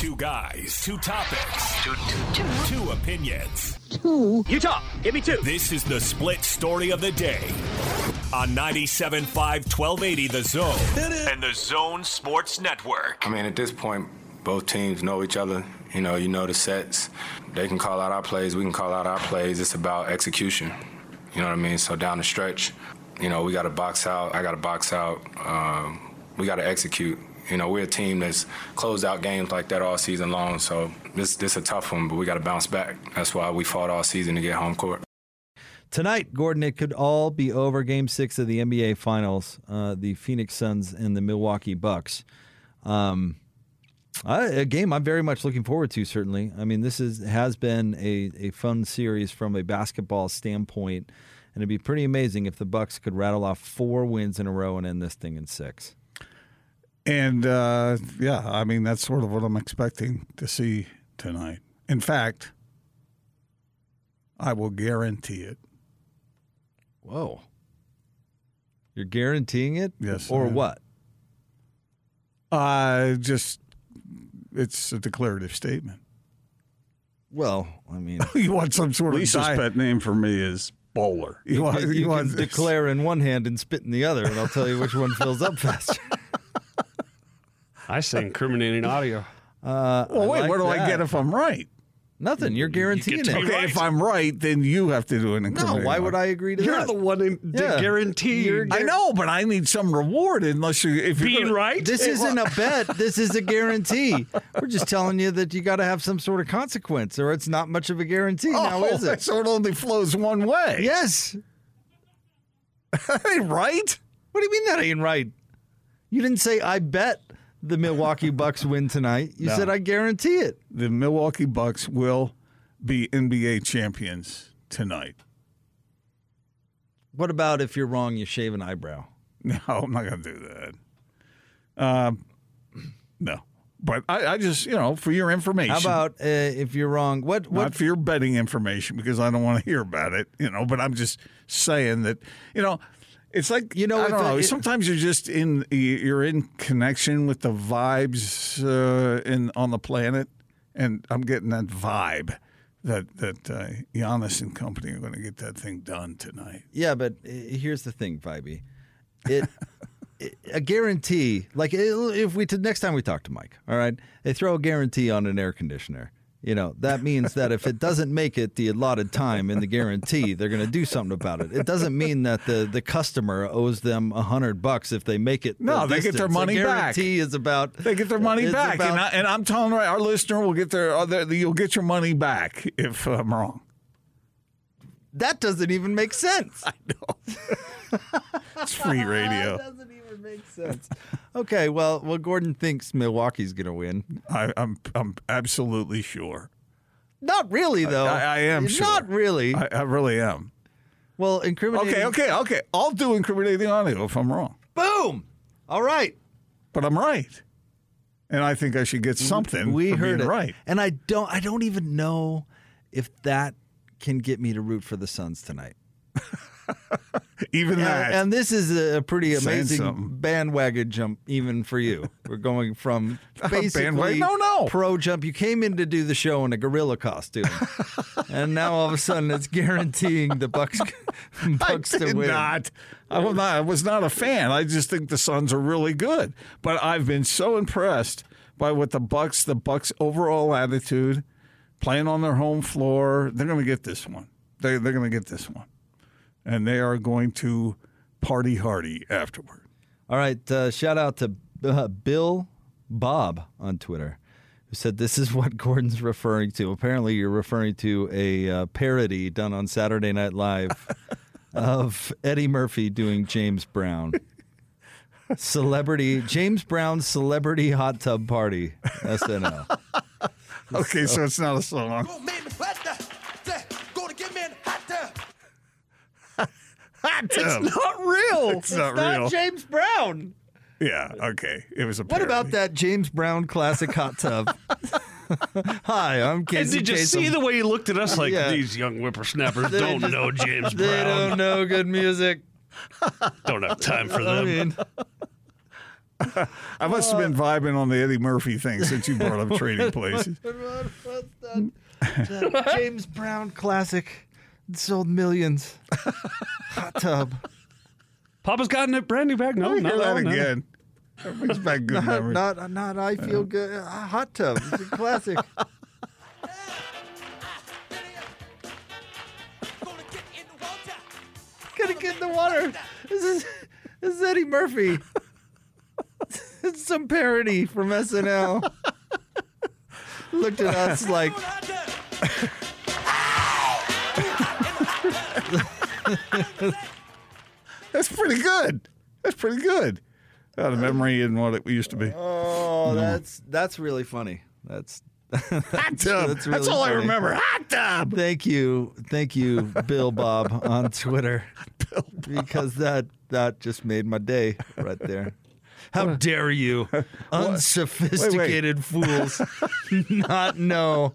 Two guys, two topics, two, two, two. two opinions. Two. You talk. Give me two. This is the split story of the day on 97.5 1280 The Zone and The Zone Sports Network. I mean, at this point, both teams know each other. You know, you know the sets. They can call out our plays. We can call out our plays. It's about execution. You know what I mean? So down the stretch, you know, we got to box out. I got to box out. Um, we got to execute. You know, we're a team that's closed out games like that all season long. So this this a tough one, but we got to bounce back. That's why we fought all season to get home court. Tonight, Gordon, it could all be over. Game six of the NBA Finals, uh, the Phoenix Suns and the Milwaukee Bucks. Um, a game I'm very much looking forward to. Certainly, I mean this is has been a, a fun series from a basketball standpoint, and it'd be pretty amazing if the Bucks could rattle off four wins in a row and end this thing in six. And uh, yeah, I mean that's sort of what I'm expecting to see tonight. In fact, I will guarantee it. Whoa! You're guaranteeing it? Yes. Or what? Uh, just it's a declarative statement. Well, I mean, you want some sort Lisa's of pet name for me is Bowler. You, want, you, you want can declare in one hand and spit in the other, and I'll tell you which one fills up faster. I say incriminating audio. Uh, well, wait, like what do that. I get if I'm right? Nothing. You're guaranteeing to it. Okay, right. if I'm right, then you have to do an No, incriminating. why would I agree to that? You're the one that Yeah. guaranteed. You're I know, but I need some reward unless you if you're being gonna- right. This isn't a bet. This is a guarantee. We're just telling you that you got to have some sort of consequence, or it's not much of a guarantee. now, Oh, is it? So it only flows one way. Yes. That ain't right. What do you mean that ain't right? You didn't say I bet the Milwaukee Bucks win tonight. You No. said I guarantee it. The Milwaukee Bucks will be NBA champions tonight. What about if you're wrong, you shave an eyebrow? No, I'm not going to do that. Um, no, but I, I just you know for your information. How about uh, if you're wrong? What not for your betting information because I don't want to hear about it, you know. But I'm just saying that, you know, it's like You know, I don't know. it- sometimes you're just in you're in connection with the vibes uh, in on the planet, and I'm getting that vibe that that uh, Giannis and company are going to get that thing done tonight. Yeah, but uh, here's the thing, Vibey. It, it a guarantee. Like if we next time we talk to Mike, all right, they throw a guarantee on an air conditioner. You know that means that if it doesn't make it the allotted time in the guarantee, they're going to do something about it. It doesn't mean that the the customer owes them a hundred bucks if they make it. the No, they get their distance. money a back. guarantee is about They get their money back, about- and, I, and I'm telling right, our listener will get their, their you'll get your money back if I'm wrong. that doesn't even make sense. I know. it's free radio. doesn't even make sense. okay, well, well, Gordon thinks Milwaukee's going to win. I, I'm I'm absolutely sure. Not really, though. I, I am sure. Not really. I, I really am. well, incriminating. Okay, okay, okay. I'll do incriminating audio if I'm wrong, Boom. All right. but I'm right, and I think I should get something. We for heard being it. right. And I don't. I don't even know if that can get me to root for the Suns tonight. Even that. And, and this is a pretty amazing bandwagon jump, even for you. We're going from basically? No, no. pro jump. You came in to do the show in a gorilla costume, and now all of a sudden it's guaranteeing the Bucks Bucks I to did win. not. I was not. I was not a fan. I just think the Suns are really good. But I've been so impressed by what the Bucks, the Bucks' overall attitude, playing on their home floor. They're going to get this one. They, they're going to get this one, and they are going to party hardy afterward. All right. Uh, shout out to uh, Bill Bob on Twitter, who said this is what Gordon's referring to. Apparently, you're referring to a uh, parody done on Saturday Night Live of Eddie Murphy doing James Brown. Celebrity James Brown celebrity hot tub party SNL. Okay, so it's not a song. Hot tub. Oh. Not real. It's not real. James Brown. Yeah. Okay. It was a. What about parody. that James Brown classic hot tub? Hi, I'm And Casey did you Kasem. see the way he looked at us like Yeah. these young whippersnappers They don't just- know James Brown. They Brown? don't know good music. Don't have time for I them. mean, I must have been vibing on the Eddie Murphy thing since you brought up trading places. What's that? That James Brown classic It sold millions. Hot tub. Papa's gotten a brand new bag. No, Let me not hear that that one, no. again. That brings back good Not, memories. not, not I feel good. Uh, hot tub. It's a classic. Gonna get in the water. This is this is Eddie Murphy. it's some parody from SNL. Looked at us like That's pretty good. That's pretty good. Out of memory and what it used to be. Oh, mm. that's that's really funny. That's Hot tub. that's That's, really all I remember. Hot tub. thank you, thank you, Bill Bob on Twitter, because that that just made my day right there. How dare you, unsophisticated fools, not know?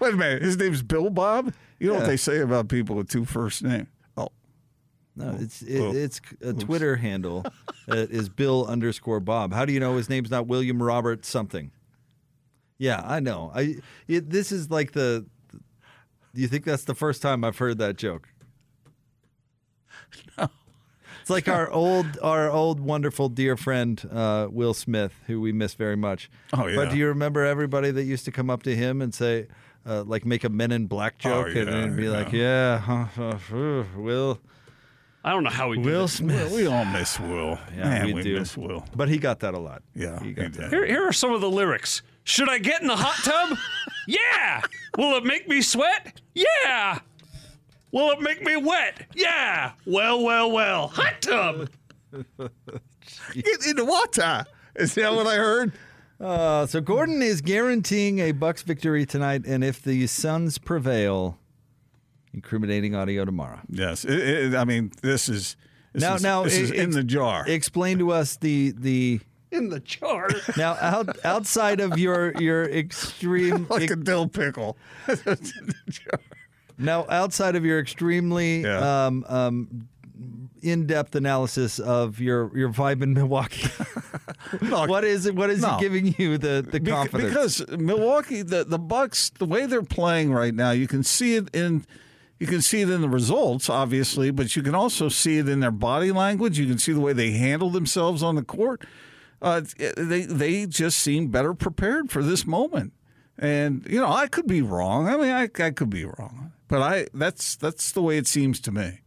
Wait a minute. His name's Bill Bob? You know Yeah. what they say about people with two first names? Oh, No, it's it, Oh. it's a Twitter handle that is Bill underscore Bob. How do you know his name's not William Robert something? Yeah, I know. I it, this is like the. Do you think that's the first time I've heard that joke? No. It's like our old, our old wonderful dear friend uh, Will Smith, who we miss very much. Oh, yeah. But do you remember everybody that used to come up to him and say, uh, like, make a Men in Black joke, and Oh, yeah, then be yeah. like, "Yeah, Will." I don't know how we did Will it. Smith. we all miss Will. Yeah, Man, we, we do. miss Will. But he got that a lot. Yeah, he he got did. that. Here, here are some of the lyrics. Should I get in the hot tub? yeah. Will it make me sweat? Yeah. Will it make me wet? Yeah. Well, well, well. Hot tub. Get in the water. Is that what I heard? Uh, so Gordon is guaranteeing a Bucks victory tonight, and if the Suns prevail, incriminating audio tomorrow. Yes. It, it, I mean, this is this Now- is, now, this is it- in the jar. Explain to us the the In the jar. now out, outside of your your extreme like a dill pickle. It's in the jar. now outside of your extremely Yeah. um, um, in-depth analysis of your your vibe in Milwaukee. Look, what is it? What is No. it giving you the the confidence? Because Milwaukee, the the Bucks, the way they're playing right now, you can see it in you can see it in the results, obviously, but you can also see it in their body language. You can see the way they handle themselves on the court. Uh, they they just seem better prepared for this moment. And you know, I could be wrong. I mean, I, I could be wrong, but I that's that's the way it seems to me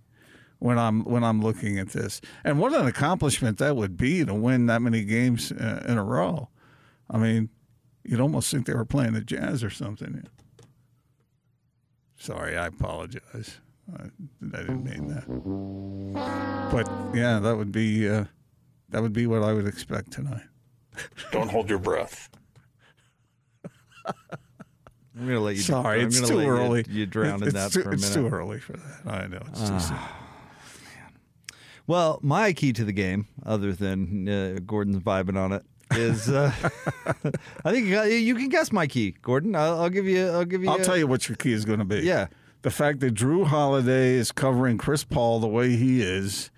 when I'm when I'm looking at this. And what an accomplishment that would be to win that many games uh, in a row. I mean, you'd almost think they were playing the Jazz or something. Sorry, I apologize. I, I didn't mean that. But yeah, that would be uh, that would be what I would expect tonight. Don't hold your breath. I'm gonna let you. Sorry, I'm it's gonna too let you- early. You, drown in that too, for a It's minute. too early for that. I know. It's too soon. Well, my key to the game, other than uh, Gordon's vibing on it, is uh, I think you can guess my key, Gordon. I'll, I'll give you. I'll give you. I'll tell you what your key is going to be. Yeah. The fact that Jrue Holiday is covering Chris Paul the way he is,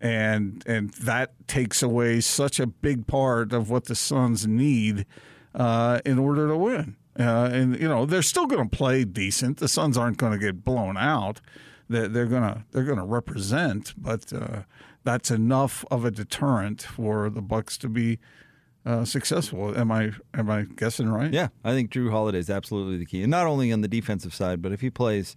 and and that takes away such a big part of what the Suns need uh, in order to win. Uh, and you know they're still going to play decent. The Suns aren't going to get blown out. They're, they're gonna they're gonna represent, but uh, that's enough of a deterrent for the Bucks to be uh, successful. Am I am I guessing right? Yeah, I think Jrue Holiday is absolutely the key, and not only on the defensive side, but if he plays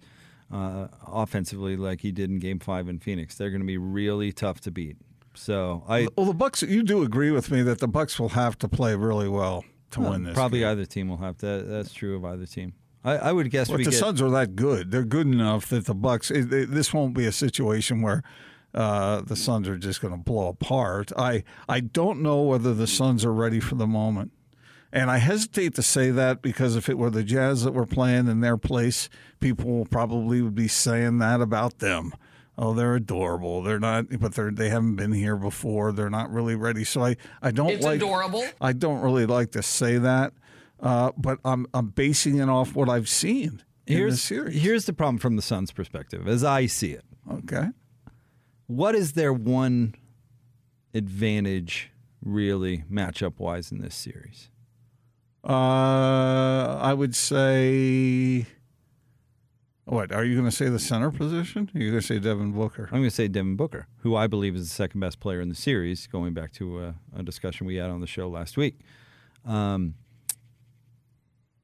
uh, offensively like he did in Game Five in Phoenix, they're going to be really tough to beat. So I Well, the Bucks. You do agree with me that the Bucks will have to play really well to win this. probably game. either team will have to. That's true of either team. I, I would guess But we the get. Suns are that good. They're good enough that the Bucks. It, it- this won't be a situation where uh, the Suns are just going to blow apart. I I don't know whether the Suns are ready for the moment, and I hesitate to say that because if it were the Jazz that were playing in their place, people probably would be saying that about them. Oh, they're adorable. They're not, but they're they haven't been here before. They're not really ready. So I I don't It's like. adorable. I don't really like to say that, uh, but I'm I'm basing it off what I've seen here's here's the problem from the Suns' perspective, as I see it. okay. What is their one advantage really matchup wise in this series? Uh, I would say. What are you going to say? The center position? You're you going to say Devin Booker? I'm going to say Devin Booker, who I believe is the second best player in the series, going back to a, a discussion we had on the show last week. Um,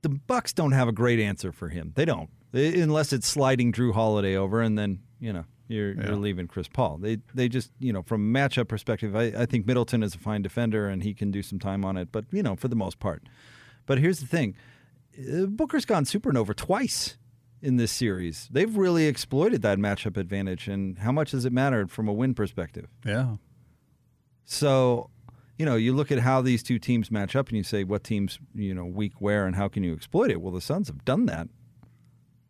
the Bucks don't have a great answer for him. They don't, They- unless it's sliding Jrue Holiday over, and then you know you're Yeah. you're leaving Chris Paul. They they just you know from a matchup perspective, I, I think Middleton is a fine defender and he can do some time on it, but you know for the most part. But here's the thing: uh, Booker's gone supernova twice in this series. They've really exploited that matchup advantage, and how much does it matter from a win perspective? Yeah. So, you know, you look at how these two teams match up, and you say what teams you know weak where, and how can you exploit it? Well, the Suns have done that,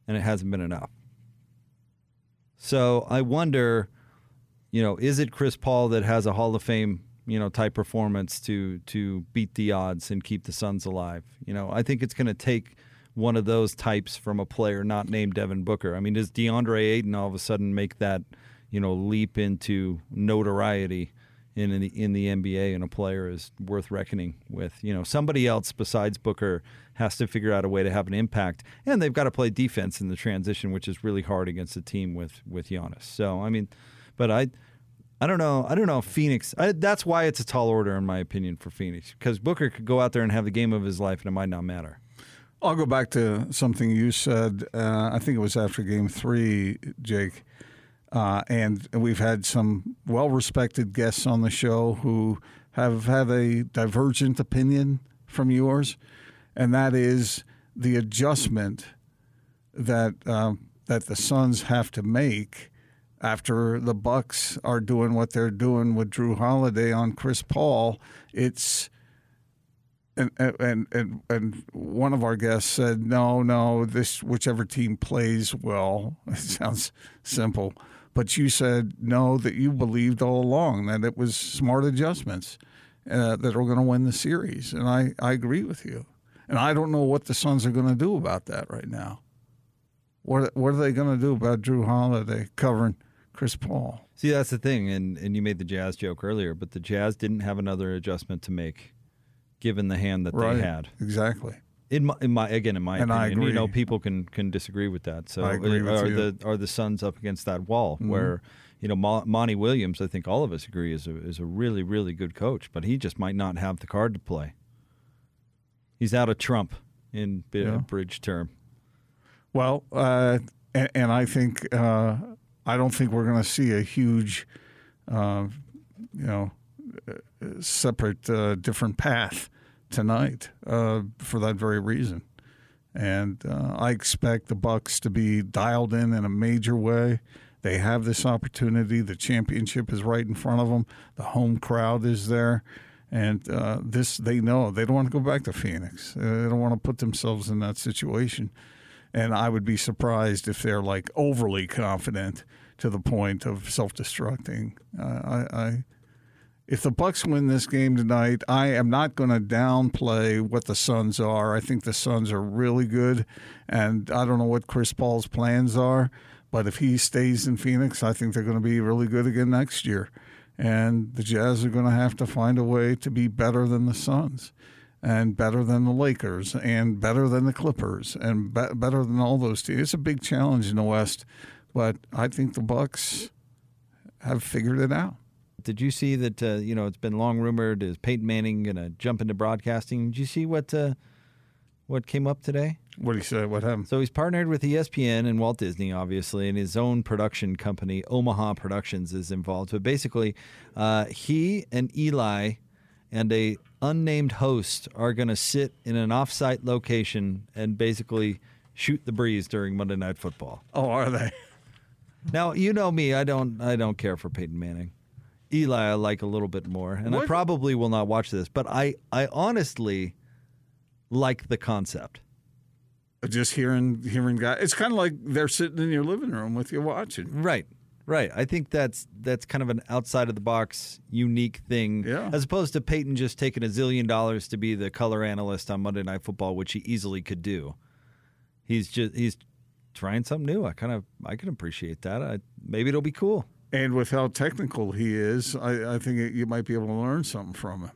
and it hasn't been enough. So I wonder, you know, is it Chris Paul that has a Hall of Fame, you know, type performance to to beat the odds and keep the Suns alive? You know, I think it's going to take one of those types from a player not named Devin Booker. I mean, does DeAndre Ayton all of a sudden make that, you know, leap into notoriety in the, in the NBA and a player is worth reckoning with? You know, somebody else besides Booker has to figure out a way to have an impact, and they've got to play defense in the transition, which is really hard against a team with with Giannis. So, I mean, but I. I don't know. I don't know Phoenix. I, that's why it's a tall order, in my opinion, for Phoenix. Because Booker could go out there and have the game of his life, and it might not matter. I'll go back to something you said. Uh, I think it was after Game Three, Jake, uh, and we've had some well-respected guests on the show who have had a divergent opinion from yours, and that is the adjustment that um, that the Suns have to make after the Bucks are doing what they're doing with Jrue Holiday on Chris Paul. It's and and and and one of our guests said, "No, no, this whichever team plays well." It sounds simple, but you said no that you believed all along that it was smart adjustments uh, that are going to win the series, and I I agree with you. And I don't know what the Suns are going to do about that right now. What what are they going to do about Jrue Holiday covering Chris Paul? See, that's the thing, and and you made the Jazz joke earlier, but the Jazz didn't have another adjustment to make, given the hand that Right, they had. exactly. In my, in my again, in my And I opinion, you know, people can can disagree with that. So I agree with are the are the Suns up against that wall Mm-hmm. where you know Mo- Monty Williams? I think all of us agree is a is a really really good coach, but he just might not have the card to play. He's out of Trump in Yeah. bridge term. Well, uh, and, and I think uh, I don't think we're going to see a huge, uh, you know, uh, separate, uh, different path tonight uh, for that very reason. And uh, I expect the Bucks to be dialed in in a major way. They have this opportunity. The championship is right in front of them. The home crowd is there, and uh, this they know they don't want to go back to Phoenix. Uh, they don't want to put themselves in that situation. And I would be surprised if they're like overly confident to the point of self-destructing. Uh, I, I, if the Bucks win this game tonight, I am not going to downplay what the Suns are. I think the Suns are really good, and I don't know what Chris Paul's plans are, but if he stays in Phoenix, I think they're going to be really good again next year. And the Jazz are going to have to find a way to be better than the Suns and better than the Lakers and better than the Clippers and be- better than all those teams. It's a big challenge in the West, but I think the Bucks have figured it out. Did you see that? Uh, you know, it's been long rumored is Peyton Manning going to jump into broadcasting? Did you see what uh, what came up today? What do you say? What happened? So he's partnered with ESPN and Walt Disney, obviously, and his own production company, Omaha Productions, is involved. But basically, uh, he and Eli and a unnamed host are going to sit in an off-site location and basically shoot the breeze during Monday Night Football. Oh, are they? Now, you know me; I don't, I don't care for Peyton Manning. Eli, I like a little bit more, and I probably will not watch this. But I, I honestly like the concept. Just hearing hearing guys. It's kind of like they're sitting in your living room with you watching. Right. Right. I think that's that's kind of an outside of the box unique thing. Yeah. As opposed to Peyton just taking a zillion dollars to be the color analyst on Monday Night Football, which he easily could do. He's just he's trying something new. I kind of I can appreciate that. I, maybe it'll be cool. And with how technical he is, I, I think you might be able to learn something from him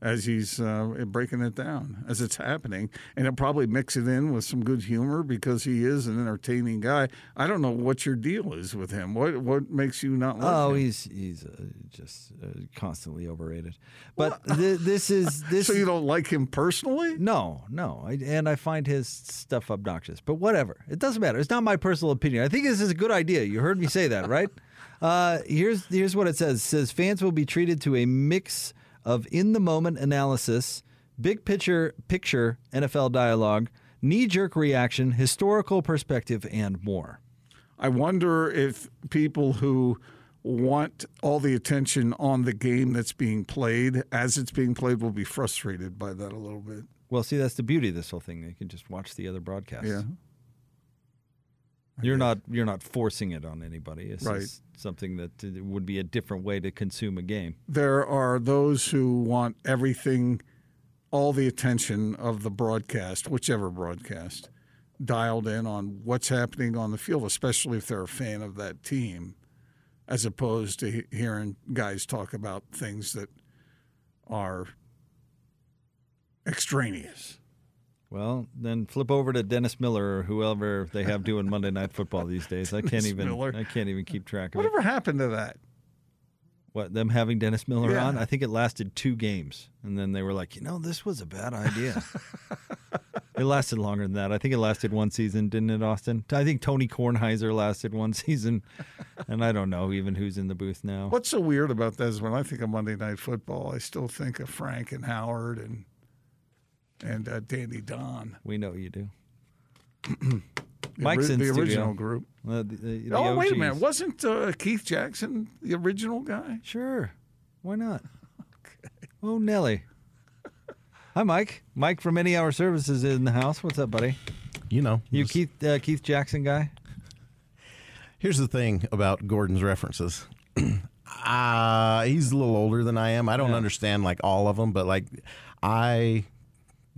as he's uh, breaking it down as it's happening. And he'll probably mix it in with some good humor because he is an entertaining guy. I don't know what your deal is with him. What what makes you not like Oh, him? he's he's uh, just uh, constantly overrated. But th- this is this. so you don't like him personally? No, no, I, and I find his stuff obnoxious. But whatever, it doesn't matter. It's not my personal opinion. I think this is a good idea. You heard me say that, right? Uh, here's here's what it says. It says fans will be treated to a mix of in the moment analysis, big picture picture NFL dialogue, knee jerk reaction, historical perspective, and more. I wonder if people who want all the attention on the game that's being played as it's being played will be frustrated by that a little bit. Well, see, that's the beauty of this whole thing. They can just watch the other broadcasts. Yeah. You're not you're not forcing it on anybody. It's Right. just something that would be a different way to consume a game. There are those who want everything, all the attention of the broadcast, whichever broadcast, dialed in on what's happening on the field, especially if they're a fan of that team, as opposed to hearing guys talk about things that are extraneous. Well, then flip over to Dennis Miller or whoever they have doing Monday Night Football these days. I can't even Miller. I can't even keep track of it. Whatever happened to that? What them having Dennis Miller Yeah. on? I think it lasted two games, and then they were like, you know, this was a bad idea. it lasted longer than that. I think it lasted one season, didn't it, Austin? I think Tony Kornheiser lasted one season, and I don't know even who's in the booth now. What's so weird about this? when I think of Monday Night Football, I still think of Frank and Howard and and uh, Dandy Don. We know you do. The Mike's ori- in the studio. original group. Uh, the- the- the oh, wait a minute. Wasn't uh, Keith Jackson the original guy? Sure. Why not? Oh, Nelly. Hi, Mike. Mike from Any Hour Services is in the house. What's up, buddy? You know, You just- Keith uh, Keith Jackson guy? Here's the thing about Gordon's references. uh, he's a little older than I am. I don't understand like all of them, but like I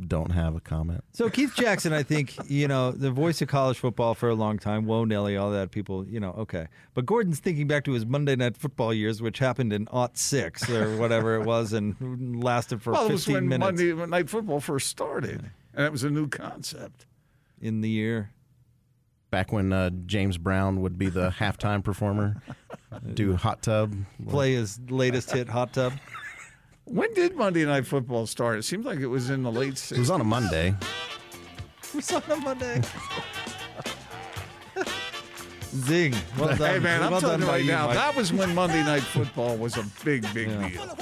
don't have a comment. So Keith Jackson, I think you know the voice of college football for a long time. Whoa, Nelly, all that people, you know, okay. But Gordon's thinking back to his Monday Night Football years, which happened in aught six or whatever it was, and lasted for Well, it was when minutes Monday Night Football first started, and it was a new concept. in the year. Back when uh, James Brown would be the halftime performer, do hot tub. Play his latest hit, Hot Tub. When did Monday Night Football start? It seems like it was in the late 60s. It was on a Monday. It was on a Monday. Zing. Well done. Hey, man, I'm well telling you right now, Mike. that was when Monday Night Football was a big, big Yeah. deal.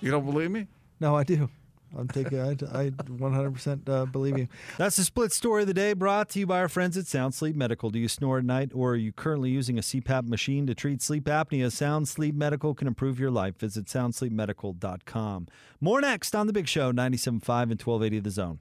You don't believe me? No, I do. I'm taking. I, I 100% uh, believe you. That's the split story of the day, brought to you by our friends at Sound Sleep Medical. Do you snore at night, or are you currently using a CPAP machine to treat sleep apnea? Sound Sleep Medical can improve your life. Visit soundsleepmedical.com. More next on the Big Show, 97.5 and 1280 The Zone.